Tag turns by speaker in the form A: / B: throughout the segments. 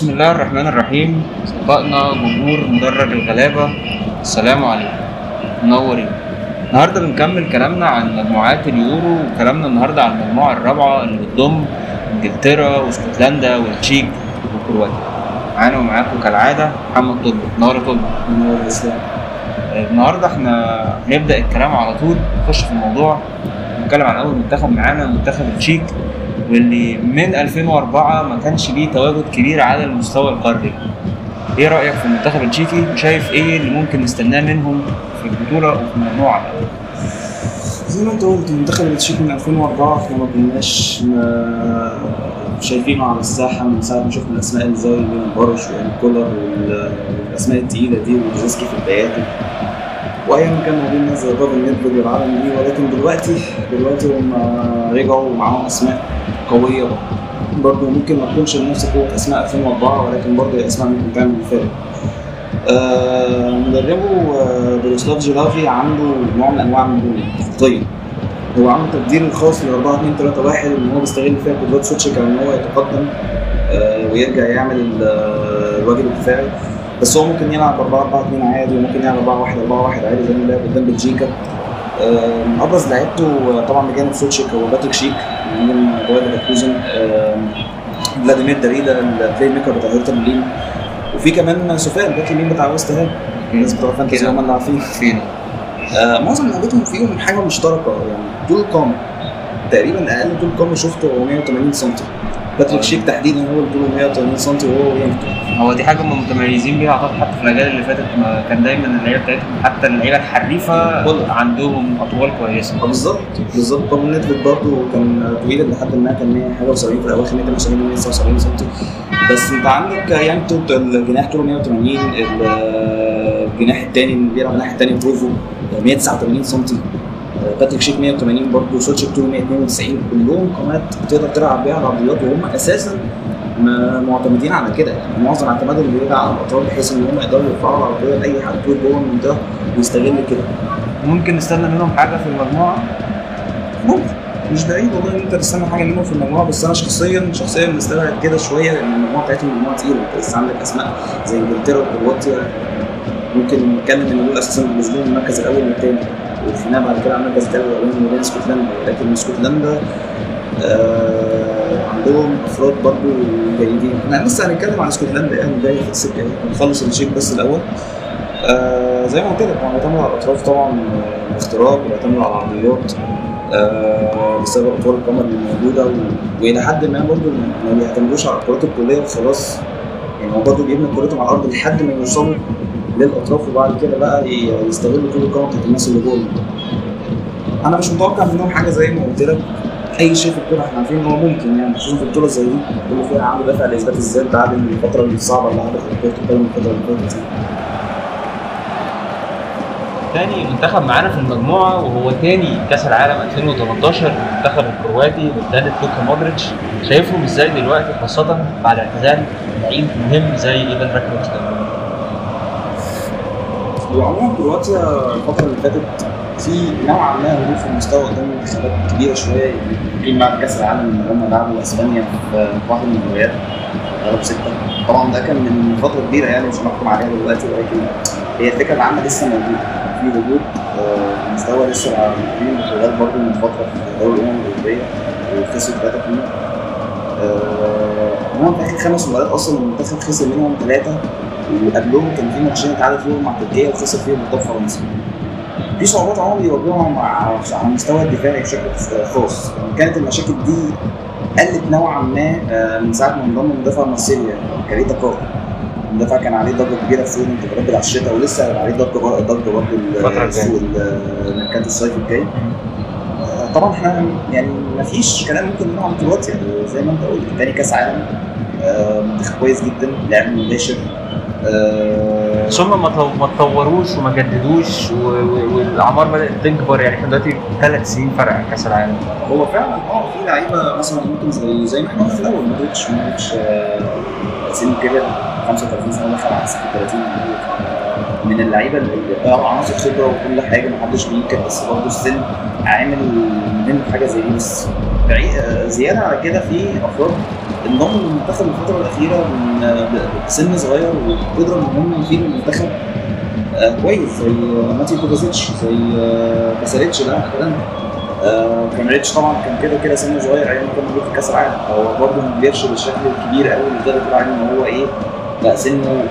A: بسم الله الرحمن الرحيم. أصدقائنا جمهور مدرج الغلابة. السلام عليكم. منورين. النهاردة بنكمل كلامنا عن مجموعات اليورو وكلامنا النهاردة عن المجموعة الرابعة اللي بتضم إنجلترا وإسكتلندا والتشيك وكرواتيا. معانا ومعاكم كالعادة محمد طلب نور طلب
B: منور الاسلام
A: النهارده إحنا هنبدأ الكلام على طول نخش في الموضوع نتكلم عن أول منتخب معانا منتخب التشيك. واللي من 2004 ما كانش ليه تواجد كبير على المستوى القاري. إيه رأيك في المنتخب التشيكي؟ وشايف إيه اللي ممكن نستناه منهم في البطولة وفي المجموعه
B: زي ما انت قلت منتخب التشيك من 2004 إحنا ما كناش شايفينه على الساحة من ساعة ما شفنا الأسماء اللي زي باروش والكولر وال- والأسماء التقيلة دي وروزيسكي في بداياته وأيام كان موجود ناس زي بافل نيدفيد والعالم دي ولكن دلوقتي دلوقتي هم رجعوا ومعاهم أسماء. قوية. برضه ممكن ما تكونش بنفس قوة اسماء 2004 ولكن برضه اسماء ممكن تعمل فرق آه، مدربه آه، ياروسلاف شيلهافي عنده نوع من أنواع المرونه خطيه هو عنده تبديل الخاص لل 4 2 3 1 إن هو بيستغل فيها قدرات سوتشيك إن هو يتقدم آه، ويرجع يعمل آه، الواجب الدفاعي. بس هو ممكن يلعب 4 4 2 عادي وممكن يلعب 4 1 4 1 عادي زي ما لعب قدام بلجيكا. من أبرز لعيبته طبعا بجانب سوتشيك هو باتريك شيك من باير ليفركوزن. فلاديمير داريدا ال playmaker بتاع هيرتا برلين وفي كمان تسوفال ال back اليمين بتاع ويست هام. الناس بتوع fantasy هم اللي عارفين.
A: فين؟
B: آه معظم لعبتهم فيهم حاجة مشتركة يعني طول القامه تقريبا أقل طول قامة شفته هو 180 سم باتريك شيك تحديدا هو اللي طوله 180 سم وهو
A: هو دي حاجة هم متميزين بيها أعتقد حتى في الاجيال اللي فاتت ما كان دايما اللعيبة بتاعتهم حتى اللعيبة
B: الحريفة
A: عندهم أطوال كويسة.
B: آه، بالظبط بالظبط. بافل نيدفيد برضه كان طويل لحد ما كان 100 حاجة و70 في الاواخر 170 179 سم بس انت عندك يعني توت الجناح طوله 180 ال- الجناح الثاني اللي بيلعب الناحيه الثانية بروفود 189 سم باتريك شيك 180 برضه سوتشيك طوله 192 كلهم قامات تقدر تلعب بيها العرضيات وهم أساسا معتمدين على كده. يعني معظم اعتمادهم بيرجع على الاطراف بحيث إن هم يقدروا يرفعوا العرضيه لأي حد طول جوه المنطقة ويستغل كده.
A: ممكن نستنى منهم حاجة في المجموعة؟
B: ممكن. مش بعيد والله إن أنت تستنى حاجة منهم في المجموعة بس أنا شخصيا شخصيا مستبعد كده شوية لأن المجموعة بتاعتهم مجموعة تقيلة. أنت لسه عندك أسماء زي إنجلترا وكرواتيا. ممكن نتكلم إن دول أساسا بالنسبة لهم المركز الأول والثاني وال final بعد كده على المركز الثالث والاولاني وبين اسكتلندا ولكن اسكتلندا آه عندهم أفراد برضو جيدين. إحنا لسه هنتكلم عن اسكتلندا يعني جاي في السكة دي هنخلص التشيك بس الأول. آه زي ما قلت لك هو معتمد على الأطراف طبعا آه، الاختراق ويعتمد على العرضيات آه، بسبب اطوال القمر اللي موجوده. وإلى حد ما برضه ما بيعتمدوش على الكرات الكليه وخلاص. يعني هو برضه بيبني كرتهم على الأرض لحد ما يوصلوا للأطراف وبعد كده بقى يستغلوا طول القمر بتاعت الناس اللي جوه. أنا مش متوقع منهم حاجة زي ما قلت لك. أي شيء في الكورة إحنا عارفين إن هو ممكن يعني. خصوصا في البطولة زي دي اللي فيها عنده دافع لإثبات الذات بعد الفترة الصعبة اللي عدت في كره القدم الفترة اللي فاتت.
A: تاني منتخب معانا في المجموعة وهو تاني كأس العالم 2018 المنتخب الكرواتي بقيادة لوكا مودريتش. شايفهم إزاي دلوقتي خاصة بعد اعتزال لعيب مهم زي إيفان راكيتيتش
B: وعموما كرواتيا الفترة اللي فاتت في نوعا ما هدوء في المستوى قدام منتخبات كبيرة شوية يمكن بعد كأس العالم اللي لعبوا أسبانيا في واحدة من المباريات غلبوا ستة. طبعا ده كان من فترة كبيرة يعني مش هنحكم عليها دلوقتي ولكن هي الفكرة العامة لسه موجودة. في هدوء آه، المستوى لسه الاثنين البرتغال برضه من فترة في دوري الأمم الأوروبية وخسروا ثلاثة اتنين. آه، هم في آخر خمس مباريات أصلا المنتخب خسر منهم ثلاثة وقبلهم كان في ماتشين اتعادل فيهم مع تركيا وخسر فيهم قدام فرنسا. في صعوبات عموما بيواجهوها مع على المستوى الدفاعي بشكل خاص، يعني كانت المشاكل دي قلت نوعا ما آه، من ساعة ما انضم مدافع مارسيليا تشاليتا كار. المدافع كان عليه ضجة كبيرة في سوق الانتقالات بتاع الشتاء ولسه هيبقى عليه ضجة ضجة برضه. سوق الميركاتو الصيف الجاي. آه، طبعا إحنا يعني ما فيش كلام ممكن نقول عن كرواتيا يعني زي ما انت قلت تاني كأس عالم آه، منتخب كويس جدا لعب مباشر آه،
A: هم ما اتطوروش وما جددوش والأعمار بدأت تكبر يعني إحنا دلوقتي ثلاث سنين فرق عن كأس العالم.
B: هو فعلا آه في لعيبة مثلا ممكن زي زي ما إحنا في الأول مودريتش مودريتش آه، سنه كبر 35 سنة دخل على 36 من اللعيبة اللي آه عناصر خبرة وكل حاجة ما حدش بينكر بس برضه السن عامل منه حاجة زي دي بس زيادة على كده في أفراد انضموا للمنتخب الفترة الأخيرة من آه، بسن صغير وقدروا ان هم يفيدوا المنتخب آه، كويس زي آه، ماتيو كوفاسيتش زي آه، باساليتش ده آه، كان ريبيتش طبعا كان كده كده سنه صغير أيام كان موجود في كأس العالم. هو برضه ما كبرش بالشكل الكبير قوي اللي تقدر تقول عليه إن هو إيه لا سنه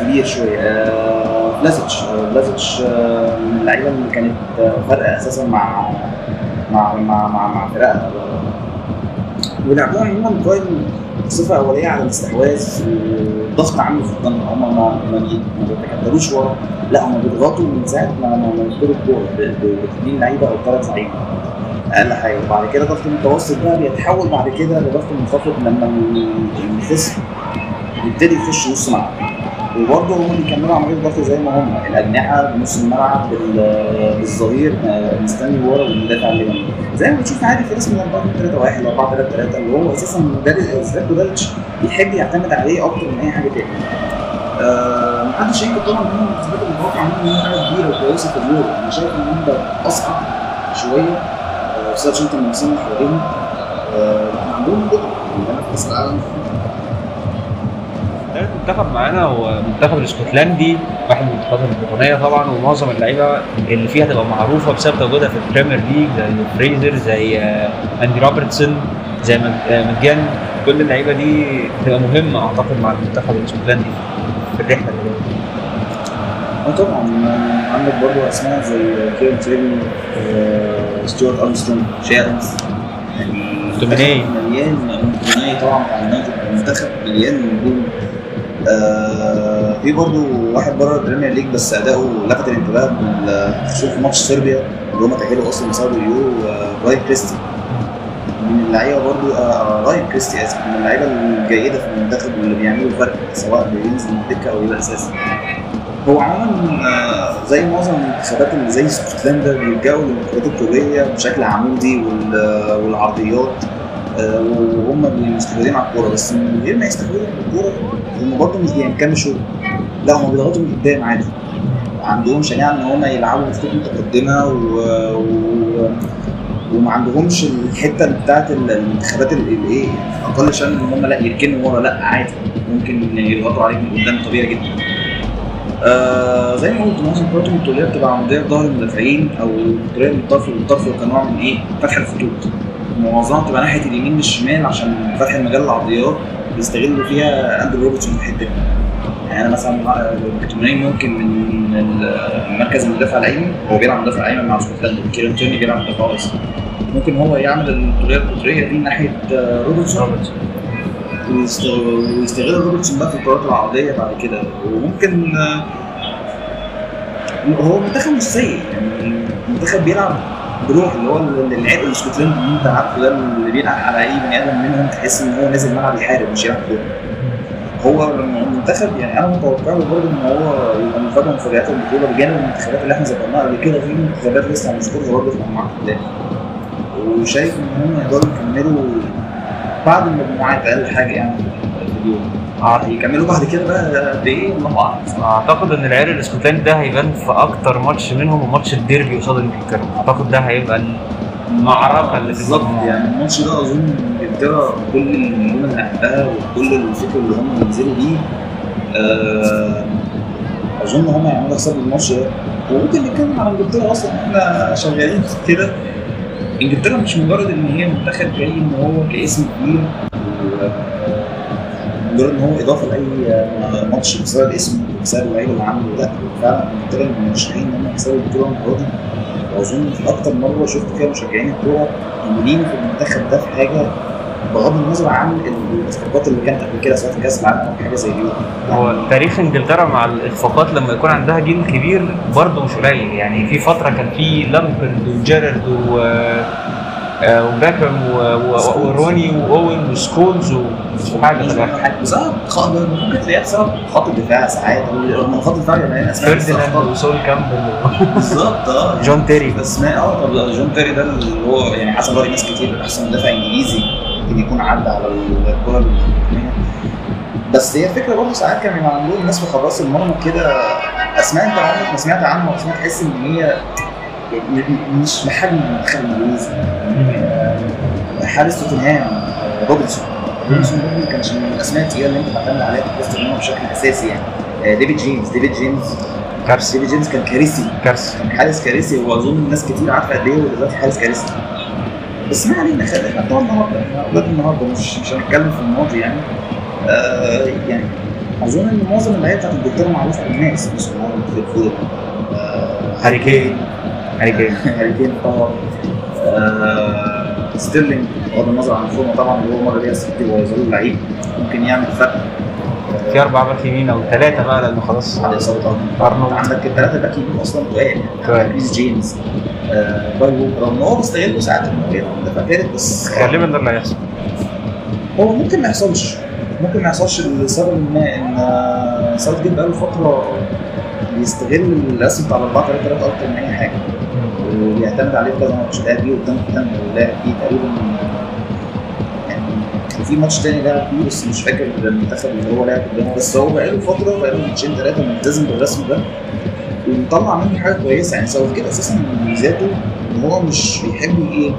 B: كبير شوية. آه، بلازيتش آه، بلازيتش آه، من اللعيبة اللي كانت آه، فارقة أساسا مع مع مع مع, مع فرقها ولعبوها عموما كويس صفه أولية على الاستحواذ والضغط عنه في الضم. هم ما ما بي- ما بيتكتلوش ورا. لا هم بيضغطوا من ساعة ما ما يدخلوا ب- باثنين لعيبة أو ثلاث لعيبة. أقل حاجة. وبعد كده ضغط المتوسط بقى بيتحول بعد كده لضغط منخفض لما ال- الخصم يبتدي يخش نص ملعب. وبرضه هم بيكملوا عملية الضغط زي ما هم. الأجنحة بنص الملعب بال- بالظهير آه، مستني ورا والمدافع اللي جنبه. زي ما بتشوف عادي في اسم 4 3 1 4 3 3 اللي هو أساسا مدرب زلاتكو دالتش بيحب يعتمد عليه أكتر من أي حاجة تاني. آه محدش ينكر طبعا إن هم منهم إن هي حاجة كبيرة وكويسة في اليورو أنا شايف إن هم أصعب شوية. آه، بسبب عشان كانوا المنافسين اللي حواليهم. آه، عندهم قدره يعني أنا في كأس العالم
A: ثالث منتخب معانا هو المنتخب الاسكتلندي واحد من المنتخبات الوطنيه طبعا ومعظم اللعيبة اللي فيها تبقى معروفة بسبب تواجدها في ال Premier League زي فريزر زي آه، اندي روبرتسون زي ماك- آه، ماكجين كل اللعيبة دي تبقى مهمة أعتقد مع المنتخب الاسكتلندي في الرحلة اللي جاية.
B: آه طبعا آه، عندك برضه أسماء زي كيرن آه، ستيوارت ارمسترونج شيرنز يعني. مليان مكتوميني طبعا المنتخب مليان نجوم آه في برضه واحد بره ال Premier League بس أداؤه لفت الانتباه خصوصا في ماتش صربيا اللي هم تاهلوا أصلا اليورو آه، رايان كريستي. من اللعيبة برضه آه كريستي آسف من اللعيبة الجيدة في المنتخب واللي بيعملوا فرق سواء بينزل من الدكه أو يبقى أساسي. هو عموما آه، زي معظم المنتخبات اللي زي اسكتلندا بيلجأوا للمنتخبات الكورية بشكل عمودي وال- والعرضيات آه، وهم مستحوذين على الكورة بس من غير ما يستحوذوا على الكورة هم برضه مش بينكمشوا لا هم بيضغطوا من قدام عادي. عندهم شجاعة إن هم يلعبوا بخطوط متقدمة و... و... وما عندهمش الحتة بتاعت المنتخبات ال- الايه أقل شأن إن هم لا يركنوا ورا لا عادي. ممكن يضغطوا عليك من قدام طبيعي جدا. آه زي ما قلت معظم كراتهم الطوليه بتبقى عمودية ظهر المدافعين أو طريقه من الطرف للطرف كنوع من إيه فتح الخطوط. معظمها بتبقى ناحية اليمين للشمال عشان فتح المجال للعرضيات. بيستغلوا فيها اندرو روبرتسون في الحته دي يعني أنا مثلا مكتوميني ممكن من مركز المدافع الأيمن هو بيلعب مدافع أيمن مع اسكتلندا كيرن تيرني بيلعب مدافع ايسر ممكن هو يعمل الطريقة القطرية دي ناحية آه، روبرتسون ويست- ويستغل روبرتسون بقى في الكرات العرضيه بعد كده. وممكن آه، هو منتخب مش سيء. يعني المنتخب بيلعب بروح اللي هو ال- العبء الاسكتلندي اللي انت عارفه ده اللي بيلعب على أي بني آدم منهم تحس إن هو نازل الملعب يحارب مش يلعب كورة. هو المنتخب يعني أنا متوقع له برضه إن هو يبقى مفاجاه مفاجآت البطوله بجانب المنتخبات اللي إحنا ذكرناها قبل كده. في منتخبات لسه هنذكرها برضه في مجموعات قدام وشايف إن هم يقدروا يكملوا بعد المجموعات أقل حاجة يعني. في اليوم يكملوا بعد كده بقى قد إيه؟ الله اعلم
A: أعتقد إن العيار الاسكتلندي ده هيبان في أكتر ماتش منهم وماتش الديربي قصاد انجلترا أعتقد ده هيبقى المعركة اللي في
B: بالظبط. يعني الماتش ده أظن انجلترا كل اللي عندها وكل الفكر اللي هم بينزلوا بيه آه، أظن هم يعملوا حساب الماتش ده. وممكن نتكلم عن إنجلترا أصلا إحنا شغالين في كده. إنجلترا مش مجرد إن هي منتخب جاي إن هو كأسم كبير مجرد إن هو إضافة لأي آه، ماتش بسبب الاسم وبسبب اللعيبه اللي عمله لا فعلا انجلترا من المرشحين إن هم يكسبوا البطوله المرة دي وأظن في أكتر مرة شفت فيها مشجعين الكورة عاملين في المنتخب ده في حاجة بغض النظر عن الاخفاقات اللي كانت قبل كده سواء في كأس العالم أو حاجة زي دي.
A: هو تاريخ إنجلترا مع الاخفاقات لما يكون عندها جيل كبير برضه مش قليل. يعني في فترة كان في لامبارد وجيرارد و آه، وبيكهام و- و- وروني وأوين وسكولز
B: وحاجة خط ممكن تلاقيها بسبب خط الدفاع ساعات. خط الدفاع بس
A: فرديناند
B: أخطاء.
A: وسول كامبل.
B: بالظبط. آه.
A: جون تيري.
B: أسماء. آه طب جون تيري ده اللي هو يعني حسب رأي ناس كتير أحسن مدافع إنجليزي ممكن يكون عدى على الكرة بس هي الفكرة برضه ساعات كان بيبقى عندهم ناس في حراس المرمى كده أسماء أنت عمرك ما سمعت عنها واسماء تحس إن هي مش المنتخب الانجليزي آه، حارس توتنهام آه، روبنسون. روبنسون برضه ما كانش من الاسماء التقيله اللي أنت تعتمد عليها في رونالدو بشكل أساسي يعني. آه، ديفيد جيمس. ديفيد جيمس.
A: كارثه
B: ديفيد جيمس كان كارثي.
A: كارثه
B: كان حارس كارثي. واظن ناس كتير عارفة قد إيه هو دلوقتي حارس كارثي. بس ما علينا. خلينا إحنا بتوع النهارده. أولاد النهارده. مش مش هنتكلم في الماضي يعني. آه يعني أظن إن معظم اللعيبه بتاعت انجلترا معروفه للناس مش في الفوز.
A: هاري كين. هاري كين
B: هاري كين طبعا. آه ستيرلينج بغض النظر عن الفورمه طبعا اللي هو مر بيها السيتي يظل لعيب ممكن يعمل فرق.
A: في أربع back يمين أو ثلاثة بقى لأنه خلاص ارنولد
B: عندك الثلاثة back يمين أصلا تقال يعني
A: تقال.
B: عندك ريس جيمس آه كايل ووكر رغم إن هو بيستغله ساعات مدافع ثالث بس
A: غالبا ده اللي هيحصل.
B: هو ممكن ما يحصلش. ممكن ما يحصلش لسبب ما إن ساوث جيت بقاله فترة بيستغل الرسم بتاع 4 3 3 أكتر من أي حاجة. وبيعتمد عليه في كذا ماتش لعب بيه قدام قدام ولعب بيه تقريبا يعني كان في ماتش تاني لعب فيه بس مش فاكر المنتخب اللي هو لعب قدامه بس هو بقاله فترة بقاله ماتشين ثلاثة ملتزم بالرسم ده ومطلع منه حاجة كويسة. يعني ساوث جيت أساسا من ميزاته إن هو مش بيحب إيه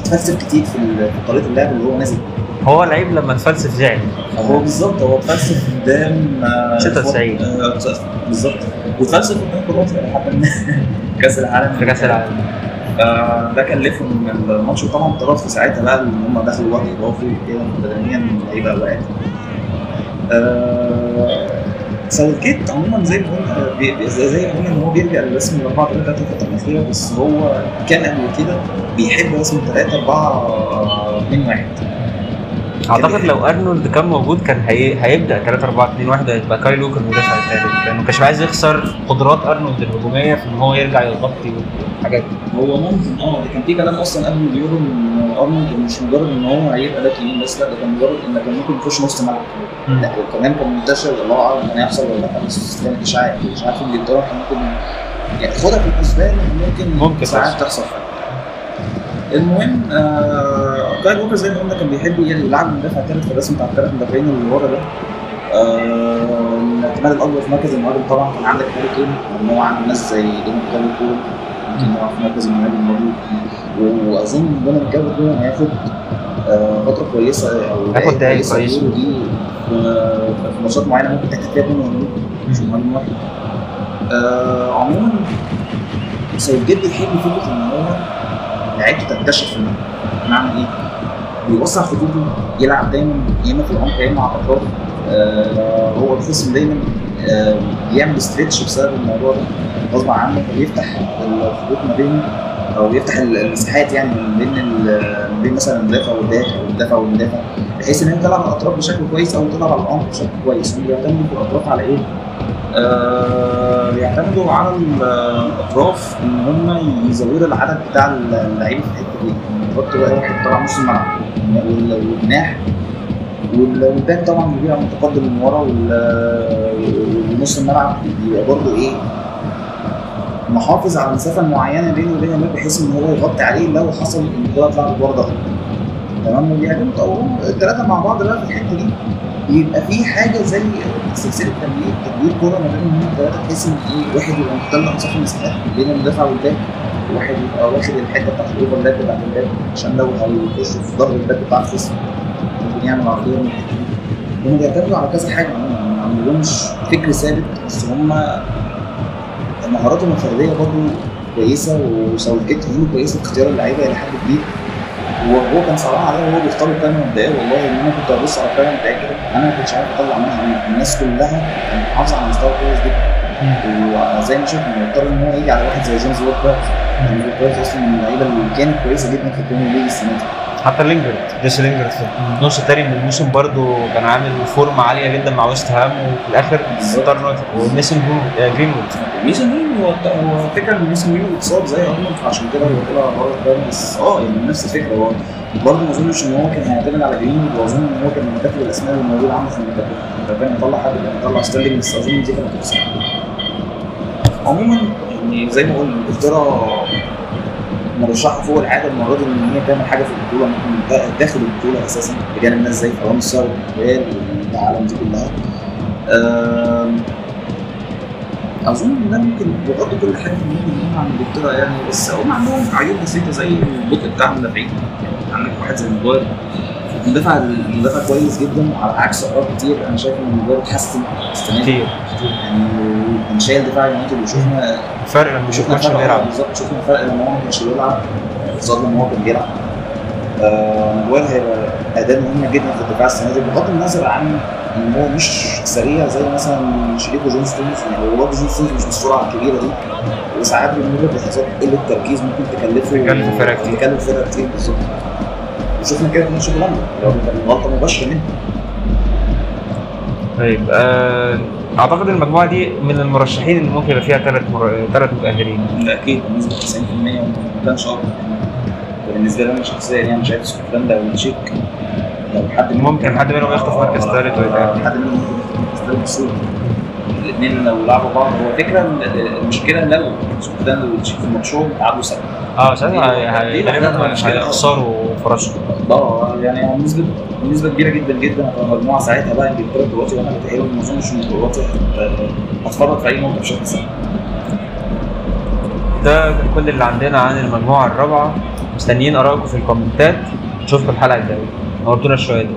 B: يتفلسف كتير في طريقة اللعب اللي هو نازل.
A: هو لعيب لما اتفلسف زعل.
B: هو بالظبط هو اتفلسف قدام آه،
A: 96.
B: آه، بالظبط. واتفلسف قدام كرواتيا لحد ما. كأس العالم.
A: في كأس العالم.
B: آه، ده كلفهم من الماتش. وطبعا اضطراب في ساعتها بقى إن هم دخلوا وقت إضافي كده بدنيا اللعيبه وقعت آه، ساوث جيت عموما زي ما قلنا زي ما قلنا إن هو بيرجع للرسم ال 4 3 الفترة الاخيره بس هو كان قبل كده بيحب رسم 3 4 2 1
A: أعتقد لو أرنولد كان موجود كان هي... هيبدأ 3 4 2 1 هيبقى كايل ووكر المدافع الثالث لأنه كانش عايز يخسر قدرات أرنولد الهجومية في إن هو يرجع يغطي والحاجات دي
B: هو ممكن آه كان في كلام أصلا قبل اليورو إن أرنولد مش مجرد إن هو هيبقى back يمين بس لأ ده كان مجرد إن كان ممكن يخش نص ملعب. لأ وكمان كان منتشر الله اعلم كان هيحصل ولا لأ بس كان اشاعات اشاعات في انجلترا كان ممكن يعني خدها في الحسبان ممكن
A: ممكن
B: ساعات
A: تحصل.
B: تحصل فعلا المهم آه كايل ووكر زي ما قلنا كان بيحب يعني يلعب المدافع الثالث في الرسم بتاع الثلاث مدافعين اللي ورا ده. آه، الاعتماد الأكبر في مركز المهاجم طبعا كان عندك هاري كين مجموعه من الناس زي دومينيك كالفرت يمكن يلعب في مركز المهاجم برضه. وأظن دومينيك كالفرت هياخد آه، فترة كويسة أو
A: هياخد دقايق.
B: اليورو دي. في في ماتشات معينة ممكن تحتاج فيها مهاجمين مش مهاجم واحد آه، عموما سيد بيحب فكرة إن هو لعيبته الملعب بمعنى إيه؟ بيوسع خطوطه يلعب دايما يا اما في العمق يا اما على الأطراف آه هو الخصم دايما آه بيعمل ستريتش بسبب الموضوع ده غصب عنه فبيفتح الخطوط ما بينه أو بيفتح ال- المساحات يعني ما بين ما بين مثلا المدافع والدافع والمدافع والمدافع بحيث إن هي تلعب على الأطراف بشكل كويس أو تلعب على العمق بشكل كويس بيعتمدوا الأطراف على إيه؟ آه بيعتمدوا على الأطراف إن هم يزودوا العدد بتاع اللعيبة في الحتة دي. يحطوا بقى واحد طبعا نص الملعب. وال- والجناح. وال- والباك طبعا بيبقى متقدم من ورا ونص الملعب بيبقى برضه إيه محافظ على المسافه المعينه بينه وبين ال back بحيث إن هو يغطي عليه لو حصل إن الكوره طلعت بره تمام؟ وبيعملوا طبعا الثلاثه مع بعض بقى في الحتة دي. يبقى في حاجة زي سلسلة تمرير تدوير كورة ما هم الثلاثه بحيث إن واحد يبقى محتل انصاف المساحات بين المدافع وال back واحد يبقى واخد الحتة بتاعت ال overlap بتاعت ال back عشان لو هيخشوا في ظهر ال back بتاع الخصم. ممكن يعمل عرضية من الحتة دي. هم بيعتمدوا على كذا حاجة ما عندهمش فكر ثابت بس هم مهاراتهم الفردية برضه كويسة هنا كويسة في اختيار اللعيبة إلى حد كبير. وهو كان صعبان عليا وهو بيختار القائمه المبدئيه والله إن أنا كنت ابص على القائمه المبدئيه كده أنا ما كنتش عارف أطلع منها مين الناس كلها كانت محافظة على مستوى كويس جدا. وزي ما شفنا اضطر إن هو يجي على واحد زي جيمس وورد برايس جيمس وورد أصلا من اللعيبة اللي كانت كويسة جدا في البريمير ليج السنة دي.
A: حتى لينجرد. جيسي لينجرد في النص التاني من الموسم برضه كان عامل فورمة عالية جدا مع ويست هام وفي الآخر اضطر وميسن جرينوود.
B: ميسون جرين هو هو فكرة إن ميسون جرين اتصاب زي أرنولد فعشان كده هو طلع بره بس آه يعني نفس الفكرة. هو برضه ما أظنش إن هو كان هيعتمد على جرين وأظن إن هو كان من كتر الأسماء اللي موجودة عنده في المنتخب. لو كان يطلع حد كان يطلع ستيرلينج بس أظن دي كانت عموما يعني زي ما قلنا انجلترا مرشحه فوق العاده المره دي إن هي تعمل حاجة في البطولة داخل البطولة أساسا بجانب ناس زي فرنسا والبرتغال والعالم دي كلها. أظن إن ده ممكن بغض كل حاجة ممكن عن انجلترا يعني بس هم عندهم عيوب بسيطة زي البطء بتاع المدافعين عندك واحد زي ماجواير مدافع المدافع كويس جدا على عكس اوقات كتير أنا شايف إن ماجواير اتحسن دي.
A: كتير.
B: يعني كان شايل دفاع يونايتد وشفنا
A: فرق لما
B: شفنا فرق
A: بيلعب.
B: بالظبط شفنا فرق لما هو ما كانش بيلعب. قصاد لما هو كان بيلعب. آه، ماجواير هيبقى أداة مهمة جدا في الدفاع السنة دي بغض النظر عن إن هو مش سريع زي مثلا شريكه جون ستونز. يعني هو جون ستونز مش بالسرعة الكبيرة دي. وساعات بيمر بلحظات قلة تركيز ممكن تكلفه
A: تكلف فرق كتير.
B: تكلف فرق كتير بالظبط. وشفنا كده في ماتش بولندا اللي هو كان غلطة مباشرة منه.
A: طيب آه أعتقد المجموعة دي من المرشحين اللي ممكن يبقى فيها ثلاث مر... ثلاث متأهلين.
B: أكيد بنسبة 90% وما كانش أكتر بالنسبة لي أنا شخصيا يعني شايف اسكتلندا والتشيك لو حد
A: ممكن حد منهم يخطف مركز ثالث ويتأهل.
B: حد منهم ممكن يخطف مركز ثالث بسهوله الاثنين لو لعبوا بعض هو فكرة المشكلة إن لو اسكتلندا والتشيك في ماتشهم تعادلوا سبعه آه
A: غالبا
B: مشكلة.
A: هيخسروا. فرصهم
B: آه يعني بنسبه بنسبه كبيرة جدا جدا. هتبقى المجموعه ساعتها بقى انجلترا كرواتيا وأنا متهيألي ما أظنش إن كرواتيا هت- هتفرط في أي موقف بشكل سهل
A: ده كل اللي عندنا عن المجموعة الرابعة. مستنيين آرائكم في الكومنتات. نشوفكم الحلقة الجاية. نورتونا دي